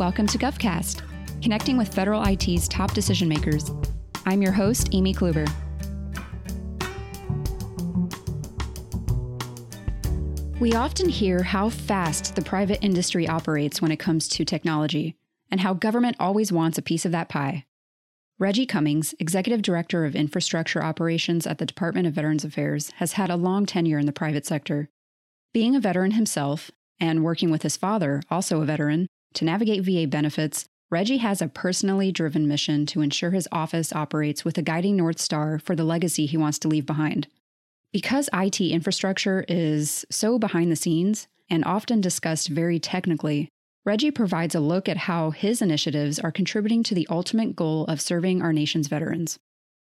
Welcome to GovCast, connecting with federal IT's top decision makers. I'm your host, Amy Kluber. We often hear how fast the private industry operates when it comes to technology, and how government always wants a piece of that pie. Reggie Cummings, Executive Director of Infrastructure Operations at the Department of Veterans Affairs, has had a long tenure in the private sector. Being a veteran himself, and working with his father, also a veteran, to navigate VA benefits, Reggie has a personally driven mission to ensure his office operates with a guiding North Star for the legacy he wants to leave behind. Because IT infrastructure is so behind the scenes and often discussed very technically, Reggie provides a look at how his initiatives are contributing to the ultimate goal of serving our nation's veterans.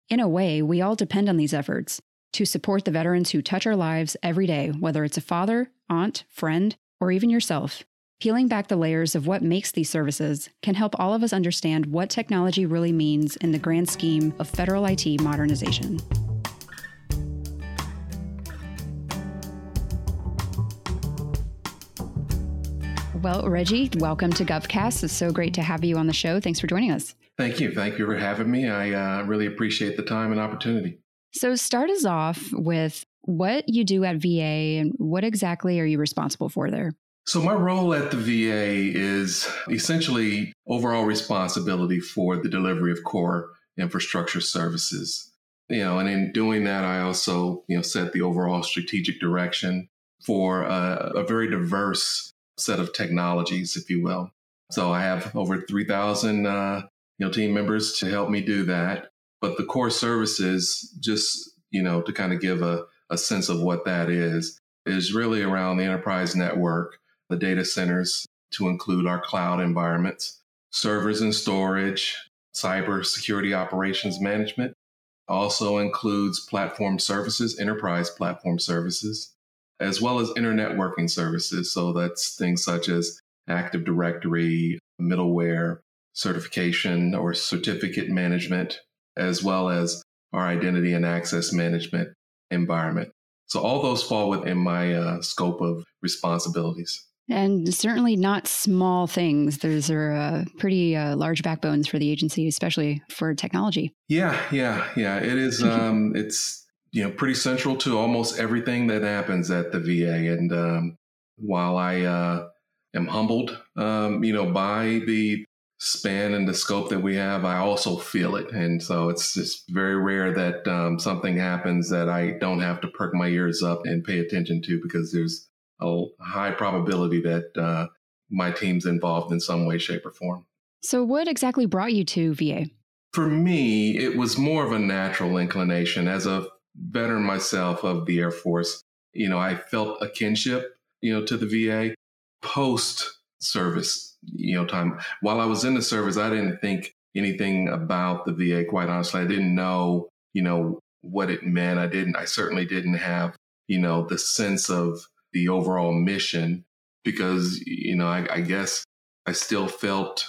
In a way, we all depend on these efforts to support the veterans who touch our lives every day, whether it's a father, aunt, friend, or even yourself. Peeling back the layers of what makes these services can help all of us understand what technology really means in the grand scheme of federal IT modernization. Well, Reggie, welcome to GovCast. It's so great to have you on the show. Thanks for joining us. Thank you. Thank you for having me. I uh, really appreciate the time and opportunity. So, start us off with what you do at VA and what exactly are you responsible for there? So, my role at the VA is essentially overall responsibility for the delivery of core infrastructure services. You know, and in doing that, I also, you know, set the overall strategic direction for a, a very diverse set of technologies, if you will. So I have over 3,000 uh, you know team members to help me do that. But the core services, just you know, to kind of give a, a sense of what that is, is really around the enterprise network, the data centers to include our cloud environments, servers and storage, cyber security operations management, also includes platform services, enterprise platform services, as well as internetworking services. So that's things such as Active Directory, middleware, certification or certificate management, as well as our identity and access management environment. So all those fall within my uh, scope of responsibilities. And certainly not small things. Those are uh, pretty uh, large backbones for the agency, especially for technology. Yeah, yeah, yeah. It is. Um, it's you know, pretty central to almost everything that happens at the VA. And um, while I uh, am humbled, um, you know, by the span and the scope that we have, I also feel it. And so it's just very rare that um, something happens that I don't have to perk my ears up and pay attention to because there's a high probability that uh, my team's involved in some way, shape, or form. So, what exactly brought you to VA? For me, it was more of a natural inclination. As a veteran myself of the Air Force, you know, I felt a kinship, you know, to the VA post service, you know, time. While I was in the service, I didn't think anything about the VA, quite honestly. I didn't know, you know, what it meant. I didn't, I certainly didn't have, you know, the sense of the overall mission because, you know, I, I guess I still felt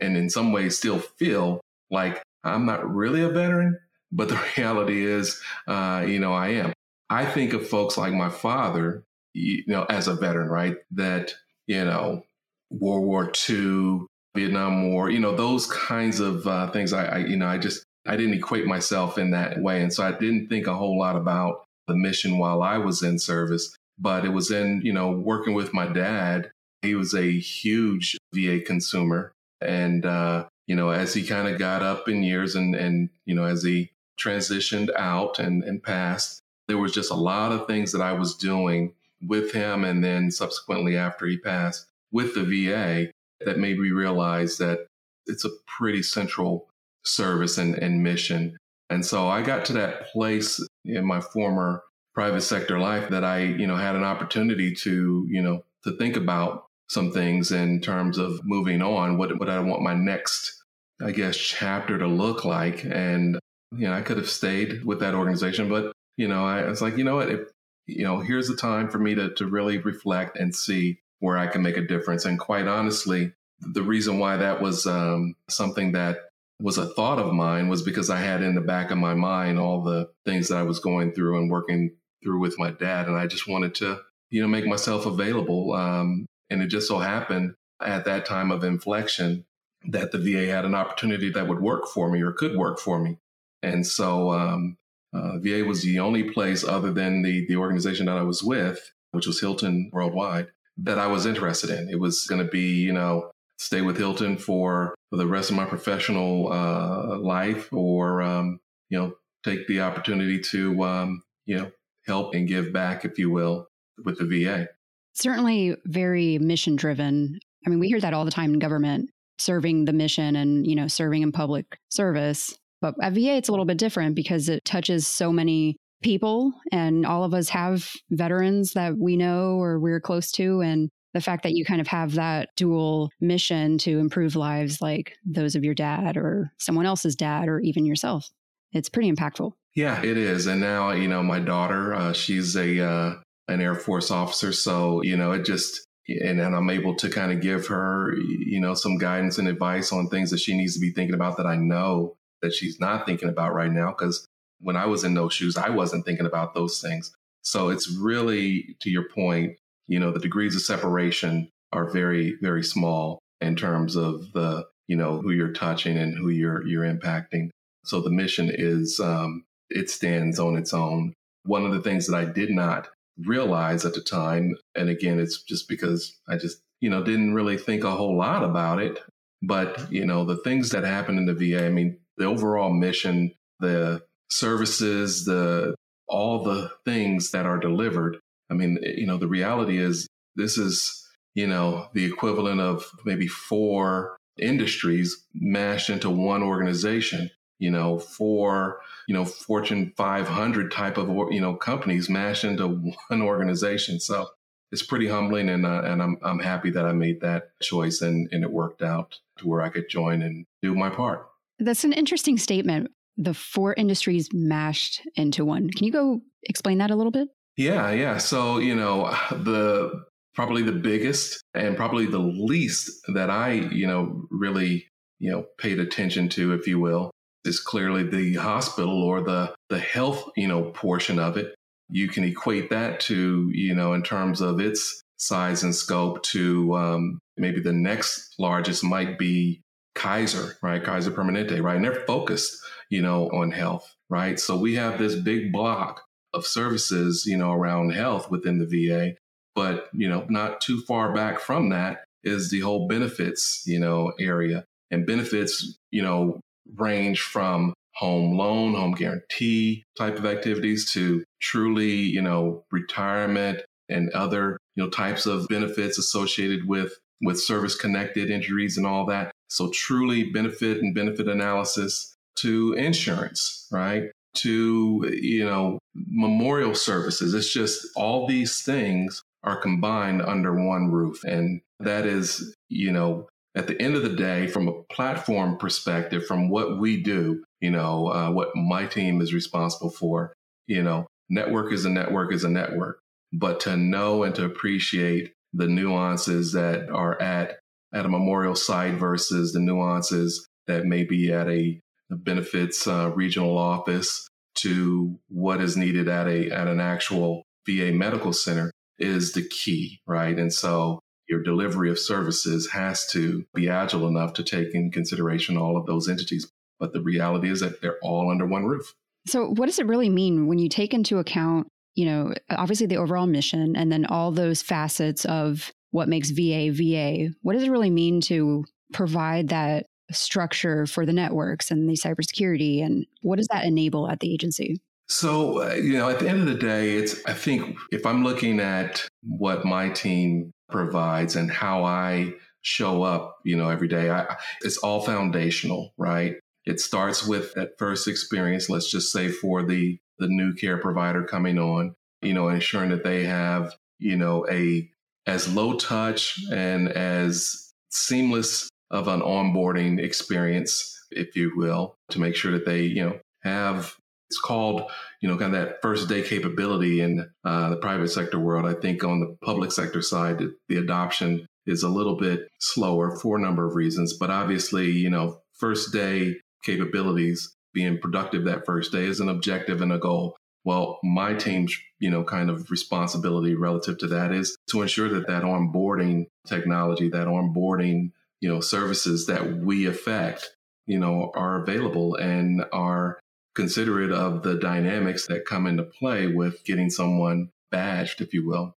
and in some ways still feel like I'm not really a veteran. But the reality is, uh, you know, I am. I think of folks like my father, you know, as a veteran, right? That, you know, World War II, Vietnam War, you know, those kinds of uh, things. I, I, you know, I just, I didn't equate myself in that way. And so I didn't think a whole lot about the mission while I was in service. But it was in, you know, working with my dad. He was a huge VA consumer. And, uh, you know, as he kind of got up in years and, and, you know, as he transitioned out and, and passed, there was just a lot of things that I was doing with him and then subsequently after he passed with the VA that made me realize that it's a pretty central service and, and mission. And so I got to that place in my former private sector life that I, you know, had an opportunity to, you know, to think about some things in terms of moving on, what, what I want my next, I guess, chapter to look like. And you know, I could have stayed with that organization, but you know, I was like, you know what, if, you know, here's the time for me to to really reflect and see where I can make a difference. And quite honestly, the reason why that was um, something that was a thought of mine was because I had in the back of my mind all the things that I was going through and working through with my dad, and I just wanted to, you know, make myself available. Um, and it just so happened at that time of inflection that the VA had an opportunity that would work for me or could work for me. And so um, uh, VA was the only place other than the, the organization that I was with, which was Hilton Worldwide, that I was interested in. It was going to be, you know, stay with Hilton for, for the rest of my professional uh, life or, um, you know, take the opportunity to, um, you know, help and give back, if you will, with the VA. Certainly very mission driven. I mean, we hear that all the time in government, serving the mission and, you know, serving in public service. But at VA, it's a little bit different because it touches so many people, and all of us have veterans that we know or we're close to. And the fact that you kind of have that dual mission to improve lives like those of your dad or someone else's dad or even yourself, it's pretty impactful. Yeah, it is. And now, you know, my daughter, uh, she's a uh, an Air Force officer, so you know, it just and, and I'm able to kind of give her, you know, some guidance and advice on things that she needs to be thinking about that I know that she's not thinking about right now. Because when I was in those shoes, I wasn't thinking about those things. So it's really, to your point, you know, the degrees of separation are very, very small in terms of the, you know, who you're touching and who you're you're impacting. So the mission is um, it stands on its own. One of the things that I did not realize at the time, and again, it's just because I just, you know, didn't really think a whole lot about it. But, you know, the things that happen in the VA, I mean, the overall mission, the services, the all the things that are delivered. I mean, you know, the reality is this is, you know, the equivalent of maybe four industries mashed into one organization you know, four, you know, Fortune 500 type of, you know, companies mashed into one organization. So it's pretty humbling. And, uh, and I'm, I'm happy that I made that choice and, and it worked out to where I could join and do my part. That's an interesting statement. The four industries mashed into one. Can you go explain that a little bit? Yeah, yeah. So, you know, the probably the biggest and probably the least that I, you know, really, you know, paid attention to, if you will, is clearly the hospital or the the health you know portion of it. You can equate that to you know in terms of its size and scope to um, maybe the next largest might be kaiser right? Kaiser permanente right? And they're focused you know on health right? So we have this big block of services you know around health within the va but you know not too far back from that is the whole benefits you know area. And benefits you know range from home loan, home guarantee type of activities to truly, you know, retirement and other, you know, types of benefits associated with with service connected injuries and all that. So truly benefit and benefit analysis to insurance, right? To, you know, memorial services. It's just all these things are combined under one roof. And that is, you know, at the end of the day, from a platform perspective, from what we do, you know, uh, what my team is responsible for, you know, network is a network is a network. But to know and to appreciate the nuances that are at at a memorial site versus the nuances that may be at a, a benefits uh, regional office to what is needed at a at an actual VA medical center is the key, right? And so your delivery of services has to be agile enough to take in consideration all of those entities. But the reality is that they're all under one roof. So, what does it really mean when you take into account, you know, obviously the overall mission and then all those facets of what makes VA VA? What does it really mean to provide that structure for the networks and the cybersecurity? And what does that enable at the agency? So, uh, you know, at the end of the day, it's, I think if I'm looking at what my team provides and how I show up, you know, every day. I, it's all foundational, right? It starts with that first experience. Let's just say for the the new care provider coming on, you know, ensuring that they have, you know, a as low touch and as seamless of an onboarding experience, if you will, to make sure that they, you know, have it's called, you know, kind of that first day capability in uh, the private sector world. I think on the public sector side, the adoption is a little bit slower for a number of reasons. But obviously, you know, first day capabilities, being productive that first day is an objective and a goal. Well, my team's, you know, kind of responsibility relative to that is to ensure that that onboarding technology, that onboarding, you know, services that we affect, you know, are available and are considerate of the dynamics that come into play with getting someone badged, if you will.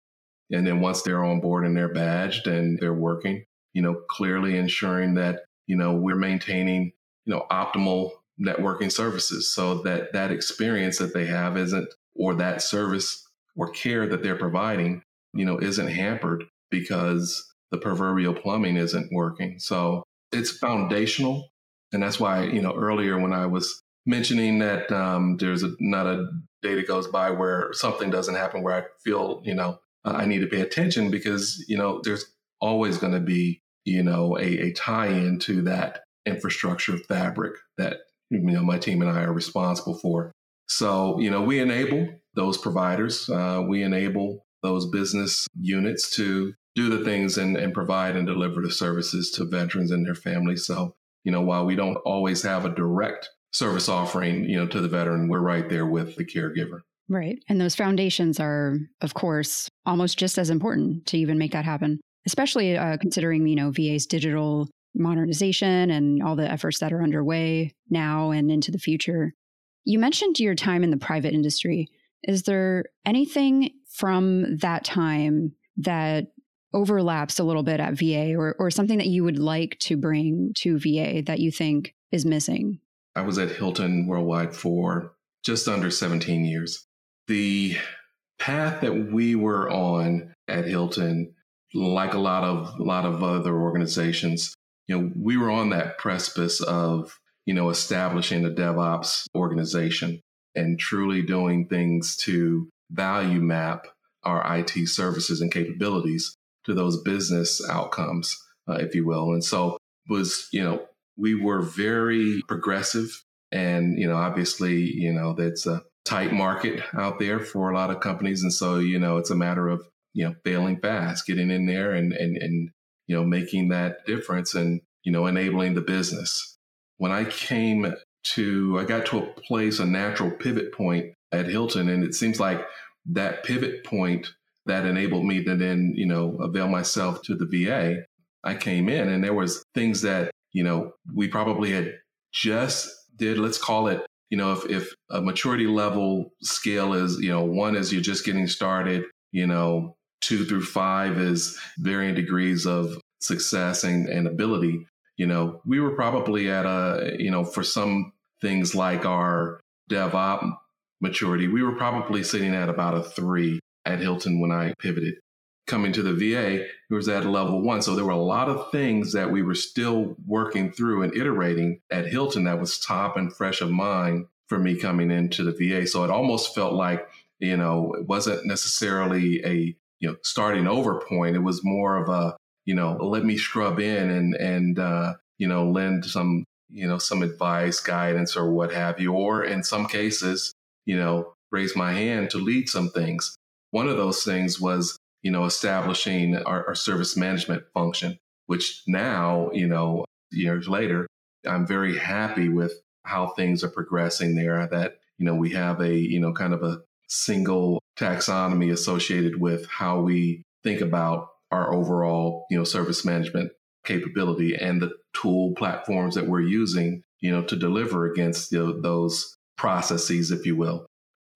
And then once they're on board and they're badged and they're working, you know, clearly ensuring that, you know, we're maintaining, you know, optimal networking services so that that experience that they have isn't or that service or care that they're providing you know isn't hampered because the proverbial plumbing isn't working so it's foundational and that's why you know earlier when i was mentioning that um, there's a, not a day that goes by where something doesn't happen where i feel you know i need to pay attention because you know there's always going to be you know a, a tie-in to that infrastructure fabric that you know my team and I are responsible for. So you know we enable those providers, uh, we enable those business units to do the things and, and provide and deliver the services to veterans and their families. So you know while we don't always have a direct service offering, you know to the veteran, we're right there with the caregiver. Right. And those foundations are, of course, almost just as important to even make that happen, especially uh, considering, you know, VA's digital modernization and all the efforts that are underway now and into the future. You mentioned your time in the private industry. Is there anything from that time that overlaps a little bit at VA or, or something that you would like to bring to VA that you think is missing? I was at Hilton Worldwide for just under 17 years. The path that we were on at Hilton, like a lot of a lot of other organizations, you know, we were on that precipice of, you know, establishing a DevOps organization and truly doing things to value map our IT services and capabilities to those business outcomes, uh, if you will. And so was, you know, we were very progressive and, you know, obviously, you know, that's a tight market out there for a lot of companies. And so, you know, it's a matter of, you know, failing fast, getting in there and, and, and you know, making that difference and, you know, enabling the business. When I came to, I got to a place, a natural pivot point at Hilton, and it seems like that pivot point that enabled me to then, you know, avail myself to the VA. I came in and there was things that, you know, we probably had just did, let's call it, you know, if, if a maturity level scale is, you know, one is you're just getting started, you know, two through five is varying degrees of success and, and ability, you know, we were probably at a, you know, for some things like our DevOps maturity, we were probably sitting at about a three at Hilton when I pivoted. Coming to the VA, it was at level one. So there were a lot of things that we were still working through and iterating at Hilton that was top and fresh of mind for me coming into the VA. So it almost felt like, you know, it wasn't necessarily a, you know, starting over point. It was more of a, you know, let me scrub in and, and, uh, you know, lend some, you know, some advice, guidance, or what have you. Or in some cases, you know, raise my hand to lead some things. One of those things was, you know, establishing our, our service management function, which now, you know, years later, I'm very happy with how things are progressing there. That, you know, we have a, you know, kind of a single taxonomy associated with how we think about our overall, you know, service management capability and the tool platforms that we're using, you know, to deliver against you know, those processes, if you will.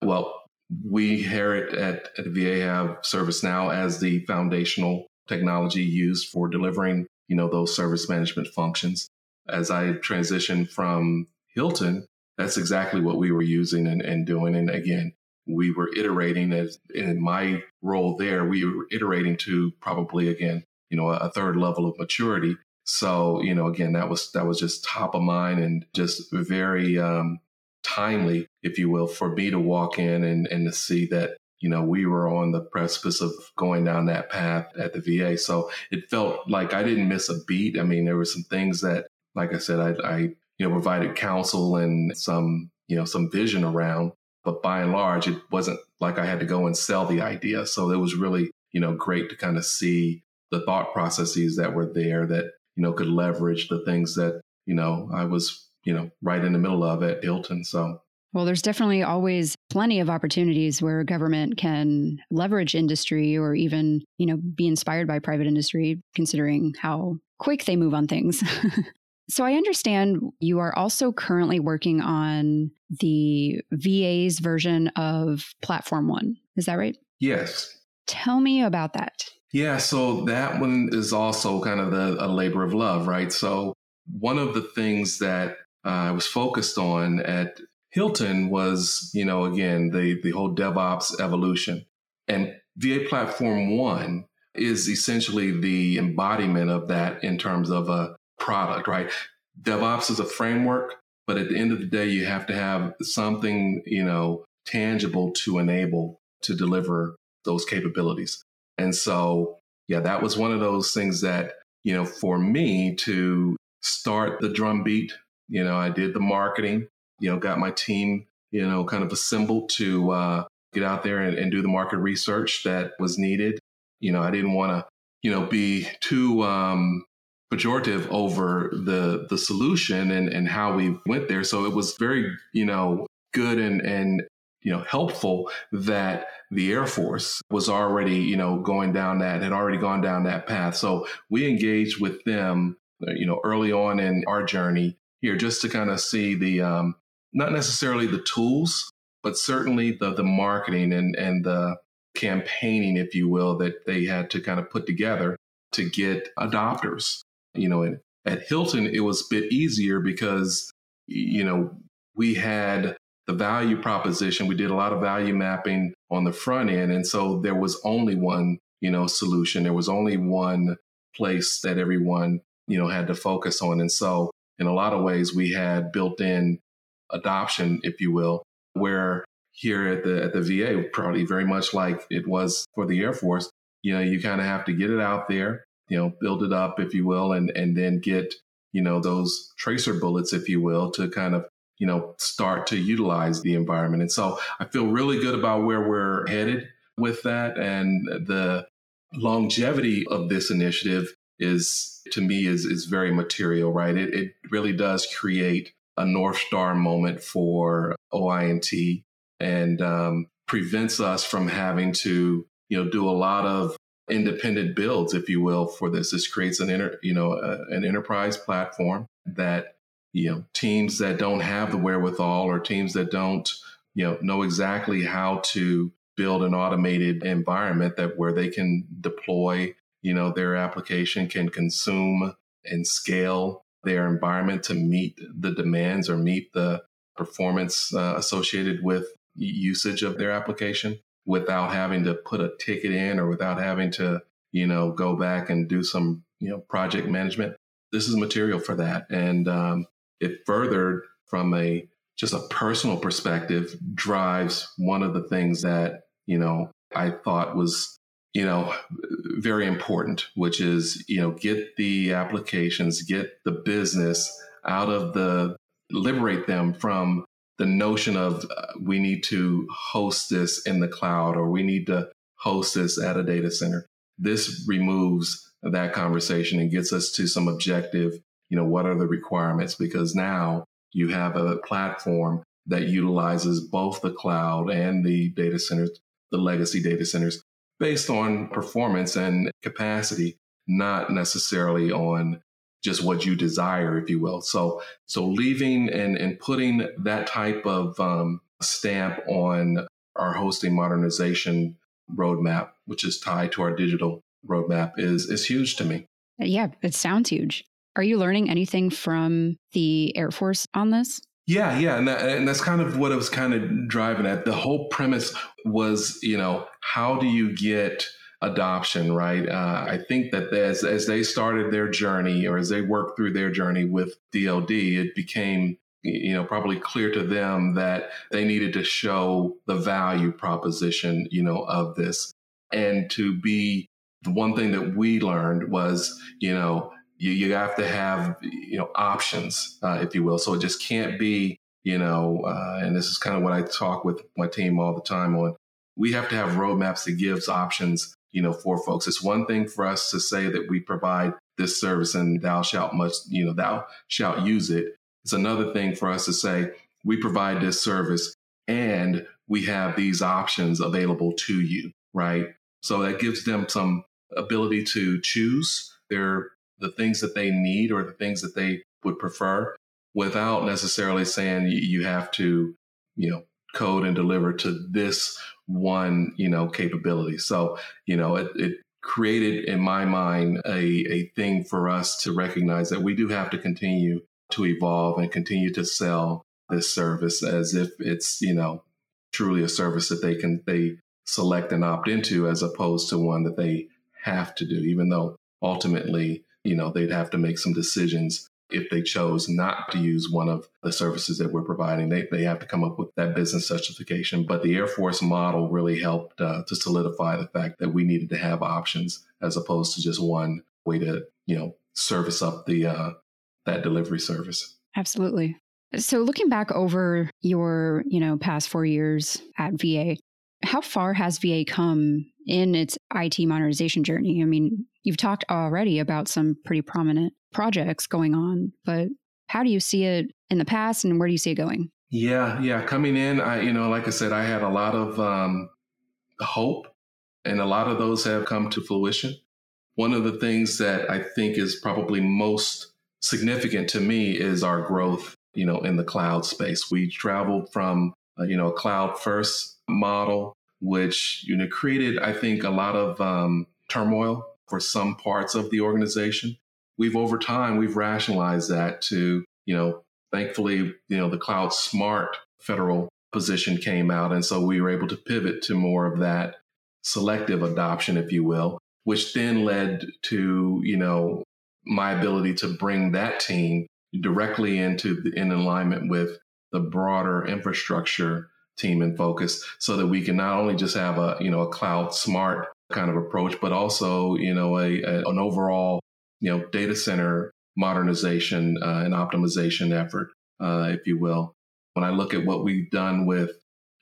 Well, we here at, at, at VA have ServiceNow as the foundational technology used for delivering, you know, those service management functions. As I transitioned from Hilton, that's exactly what we were using and, and doing. And again, we were iterating as in my role there, we were iterating to probably again, you know, a third level of maturity. So, you know, again, that was that was just top of mind and just very um, timely, if you will, for me to walk in and, and to see that, you know, we were on the precipice of going down that path at the VA. So it felt like I didn't miss a beat. I mean, there were some things that, like I said, I, I you know, provided counsel and some, you know, some vision around but by and large, it wasn't like I had to go and sell the idea. So it was really, you know, great to kind of see the thought processes that were there that, you know, could leverage the things that, you know, I was, you know, right in the middle of at Hilton. So Well, there's definitely always plenty of opportunities where government can leverage industry or even, you know, be inspired by private industry, considering how quick they move on things. so I understand you are also currently working on the VA's version of Platform One. Is that right? Yes. Tell me about that. Yeah, so that one is also kind of the, a labor of love, right? So one of the things that uh, I was focused on at Hilton was, you know, again, the, the whole DevOps evolution. And VA Platform One is essentially the embodiment of that in terms of a product, right? DevOps is a framework, but at the end of the day, you have to have something, you know, tangible to enable to deliver those capabilities. And so, yeah, that was one of those things that, you know, for me to start the drumbeat, you know, I did the marketing, you know, got my team, you know, kind of assembled to uh, get out there and, and do the market research that was needed. You know, I didn't want to, you know, be too um, pejorative over the the solution and and how we went there. So it was very, you know, good and and you know helpful that the Air Force was already, you know, going down that had already gone down that path. So we engaged with them, you know, early on in our journey here, just to kind of see the um, not necessarily the tools, but certainly the the marketing and and the campaigning, if you will, that they had to kind of put together to get adopters. You know, and at Hilton, it was a bit easier because you know we had the value proposition. We did a lot of value mapping on the front end, and so there was only one you know solution. There was only one place that everyone you know had to focus on, and so in a lot of ways we had built in adoption, if you will, where here at the at the VA, probably very much like it was for the Air Force, you know, you kind of have to get it out there, you know, build it up, if you will, and and then get, you know, those tracer bullets, if you will, to kind of, you know, start to utilize the environment. And so I feel really good about where we're headed with that. And the longevity of this initiative is to me is is very material, right? It it really does create a North Star moment for OI&T and um, prevents us from having to, you know, do a lot of independent builds, if you will, for this. This creates an inter, you know, uh, an enterprise platform that, you know, teams that don't have the wherewithal or teams that don't, you know, know exactly how to build an automated environment that where they can deploy, you know, their application can consume and scale their environment to meet the demands or meet the performance uh, associated with usage of their application without having to put a ticket in or without having to, you know, go back and do some, you know, project management. This is material for that. And um, it furthered from a just a personal perspective drives one of the things that, you know, I thought was you know, very important, which is, you know, get the applications, get the business out of the, liberate them from the notion of uh, we need to host this in the cloud or we need to host this at a data center. This removes that conversation and gets us to some objective, you know, what are the requirements? Because now you have a platform that utilizes both the cloud and the data centers, the legacy data centers based on performance and capacity, not necessarily on just what you desire, if you will. So, so leaving and, and putting that type of um, stamp on our hosting modernization roadmap, which is tied to our digital roadmap, is is huge to me. Yeah, it sounds huge. Are you learning anything from the Air Force on this? Yeah, yeah, and, that, and that's kind of what I was kind of driving at. The whole premise was, you know, how do you get adoption, right? Uh, I think that as as they started their journey, or as they worked through their journey with DoD, it became, you know, probably clear to them that they needed to show the value proposition, you know, of this, and to be the one thing that we learned was, you know, you, you have to have you know options, uh, if you will. So it just can't be you know, uh, and this is kind of what I talk with my team all the time on. We have to have roadmaps that gives options, you know, for folks. It's one thing for us to say that we provide this service and thou shalt must, you know, thou shalt use it. It's another thing for us to say we provide this service and we have these options available to you, right? So that gives them some ability to choose their the things that they need or the things that they would prefer without necessarily saying you have to, you know, code and deliver to this one, you know, capability. So, you know, it, it created in my mind a, a thing for us to recognize that we do have to continue to evolve and continue to sell this service as if it's, you know, truly a service that they can they select and opt into as opposed to one that they have to do, even though ultimately, you know, they'd have to make some decisions if they chose not to use one of the services that we're providing. They, they have to come up with that business justification. But the Air Force model really helped uh, to solidify the fact that we needed to have options as opposed to just one way to, you know, service up the uh, that delivery service. Absolutely. So looking back over your, you know, past 4 years at VA, how far has VA come in its IT modernization journey? I mean, you've talked already about some pretty prominent projects going on, but how do you see it in the past and where do you see it going? Yeah, yeah. Coming in, I, you know, like I said, I had a lot of um, hope and a lot of those have come to fruition. One of the things that I think is probably most significant to me is our growth, you know, in the cloud space. We traveled from, uh, you know, a cloud first model, which, you know, created, I think, a lot of um, turmoil for some parts of the organization. We've over time we've rationalized that to you know thankfully you know the cloud smart federal position came out and so we were able to pivot to more of that selective adoption if you will which then led to you know my ability to bring that team directly into in alignment with the broader infrastructure team and focus so that we can not only just have a you know a cloud smart kind of approach but also you know a, a an overall you know, data center modernization uh, and optimization effort, uh, if you will. When I look at what we've done with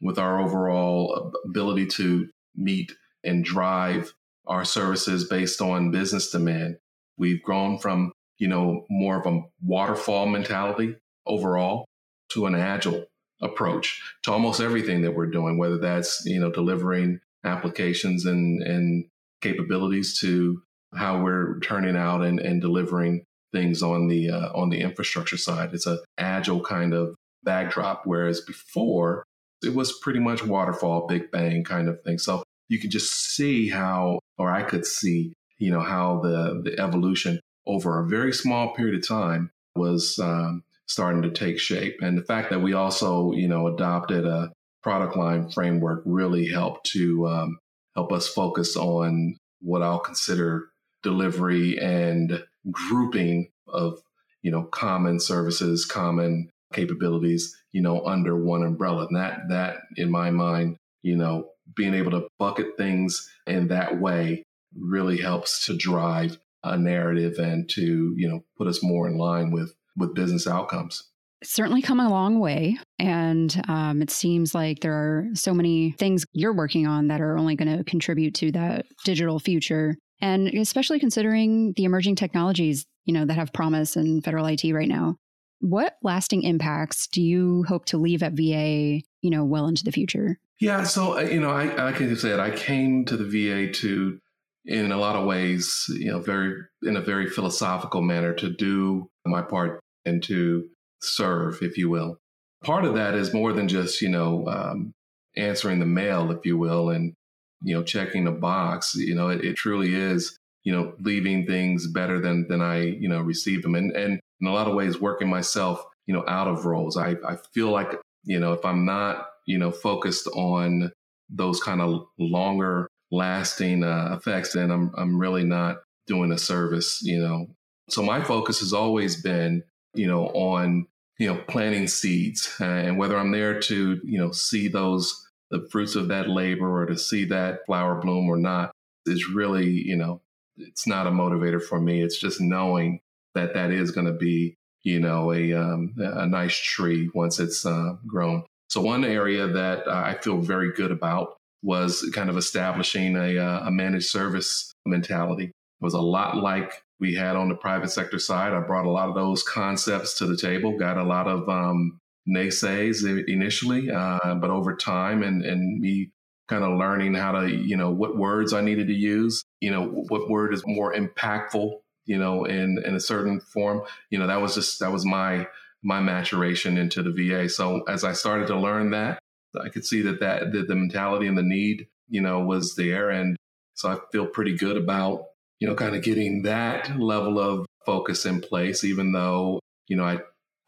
with our overall ability to meet and drive our services based on business demand, we've grown from you know more of a waterfall mentality overall to an agile approach to almost everything that we're doing, whether that's you know delivering applications and and capabilities to how we're turning out and, and delivering things on the uh, on the infrastructure side. It's a agile kind of backdrop, whereas before it was pretty much waterfall, big bang kind of thing. So you could just see how, or I could see, you know, how the the evolution over a very small period of time was um, starting to take shape, and the fact that we also, you know, adopted a product line framework really helped to um, help us focus on what I'll consider delivery and grouping of you know common services common capabilities you know under one umbrella. And that that in my mind you know being able to bucket things in that way really helps to drive a narrative and to you know put us more in line with with business outcomes certainly come a long way. And um, it seems like there are so many things you're working on that are only going to contribute to that digital future and especially considering the emerging technologies, you know, that have promise in federal IT right now. What lasting impacts do you hope to leave at VA, you know, well into the future? Yeah, so uh, you know, I can say said, I came to the VA to, in a lot of ways, you know, very in a very philosophical manner to do my part and to serve, if you will. Part of that is more than just you know um, answering the mail, if you will, and you know, checking a box. You know, it, it truly is, you know, leaving things better than than I, you know, received them. And and in a lot of ways, working myself, you know, out of roles. I I feel like, you know, if I'm not, you know, focused on those kind of longer lasting uh, effects, then I'm I'm really not doing a service. You know, so my focus has always been, you know, on you know planting seeds and whether i'm there to you know see those the fruits of that labor or to see that flower bloom or not is really, you know, it's not a motivator for me. It's just knowing that that is going to be, you know, a, um, a nice tree once it's uh, grown. So one area that I feel very good about was kind of establishing a, uh, a managed service mentality. It was a lot like we had on the private sector side. I brought a lot of those concepts to the table, got a lot of um, naysays initially, uh, but over time and, and me kind of learning how to, you know, what words I needed to use, you know, what word is more impactful, you know, in, in a certain form, you know, that was just, that was my, my maturation into the VA. So as I started to learn that, I could see that that, that the mentality and the need, you know, was there. And so I feel pretty good about, you know, kind of getting that level of focus in place, even though, you know, I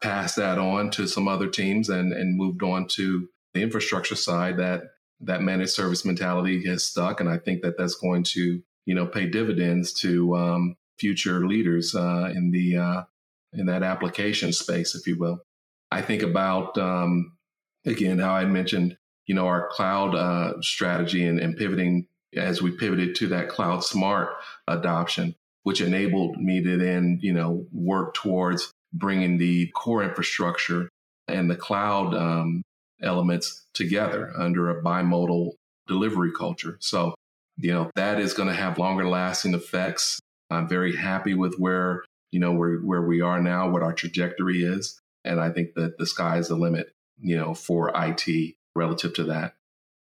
passed that on to some other teams and, and moved on to the infrastructure side that that managed service mentality has stuck. And I think that that's going to, you know, pay dividends to um, future leaders uh, in the, uh, in that application space, if you will. I think about, um, again, how I mentioned, you know, our cloud uh, strategy and, and pivoting as we pivoted to that cloud smart adoption, which enabled me to then, you know, work towards bringing the core infrastructure and the cloud um, elements together under a bimodal delivery culture. So, you know, that is going to have longer lasting effects. I'm very happy with where, you know, where, where we are now, what our trajectory is. And I think that the sky is the limit, you know, for IT relative to that.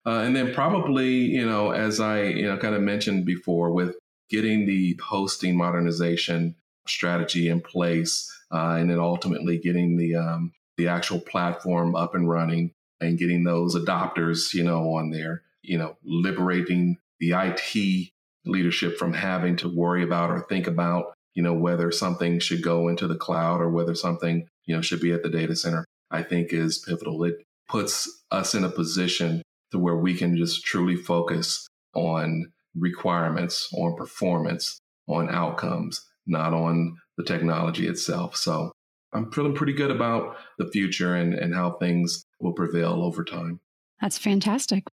Uh, and then probably, you know, as I, you know, kind of mentioned before with getting the hosting modernization strategy in place, uh, and then ultimately getting the um, the actual platform up and running and getting those adopters, you know, on there, you know, liberating the IT leadership from having to worry about or think about, you know, whether something should go into the cloud or whether something, you know, should be at the data center, I think is pivotal. It puts us in a position to where we can just truly focus on requirements, on performance, on outcomes, not on the technology itself. So I'm feeling pretty good about the future and, and how things will prevail over time. That's fantastic.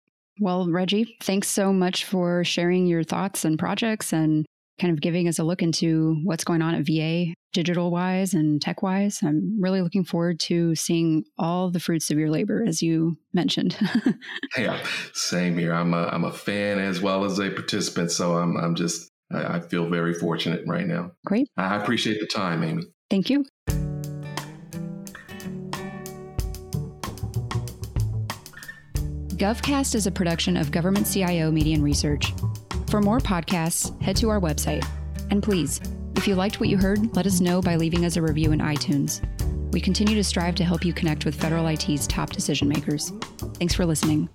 Well, Reggie, thanks so much for sharing your thoughts and projects and kind of giving us a look into what's going on at VA digital wise and tech wise. I'm really looking forward to seeing all the fruits of your labor, as you mentioned. yeah, same here. I'm a, I'm a fan as well as a participant. So I'm, I'm just, I, I feel very fortunate right now. Great. I appreciate the time, Amy. Thank you. GovCast is a production of Government CIO Media and Research. For more podcasts, head to our website. And please, if you liked what you heard, let us know by leaving us a review in iTunes. We continue to strive to help you connect with federal IT's top decision makers. Thanks for listening.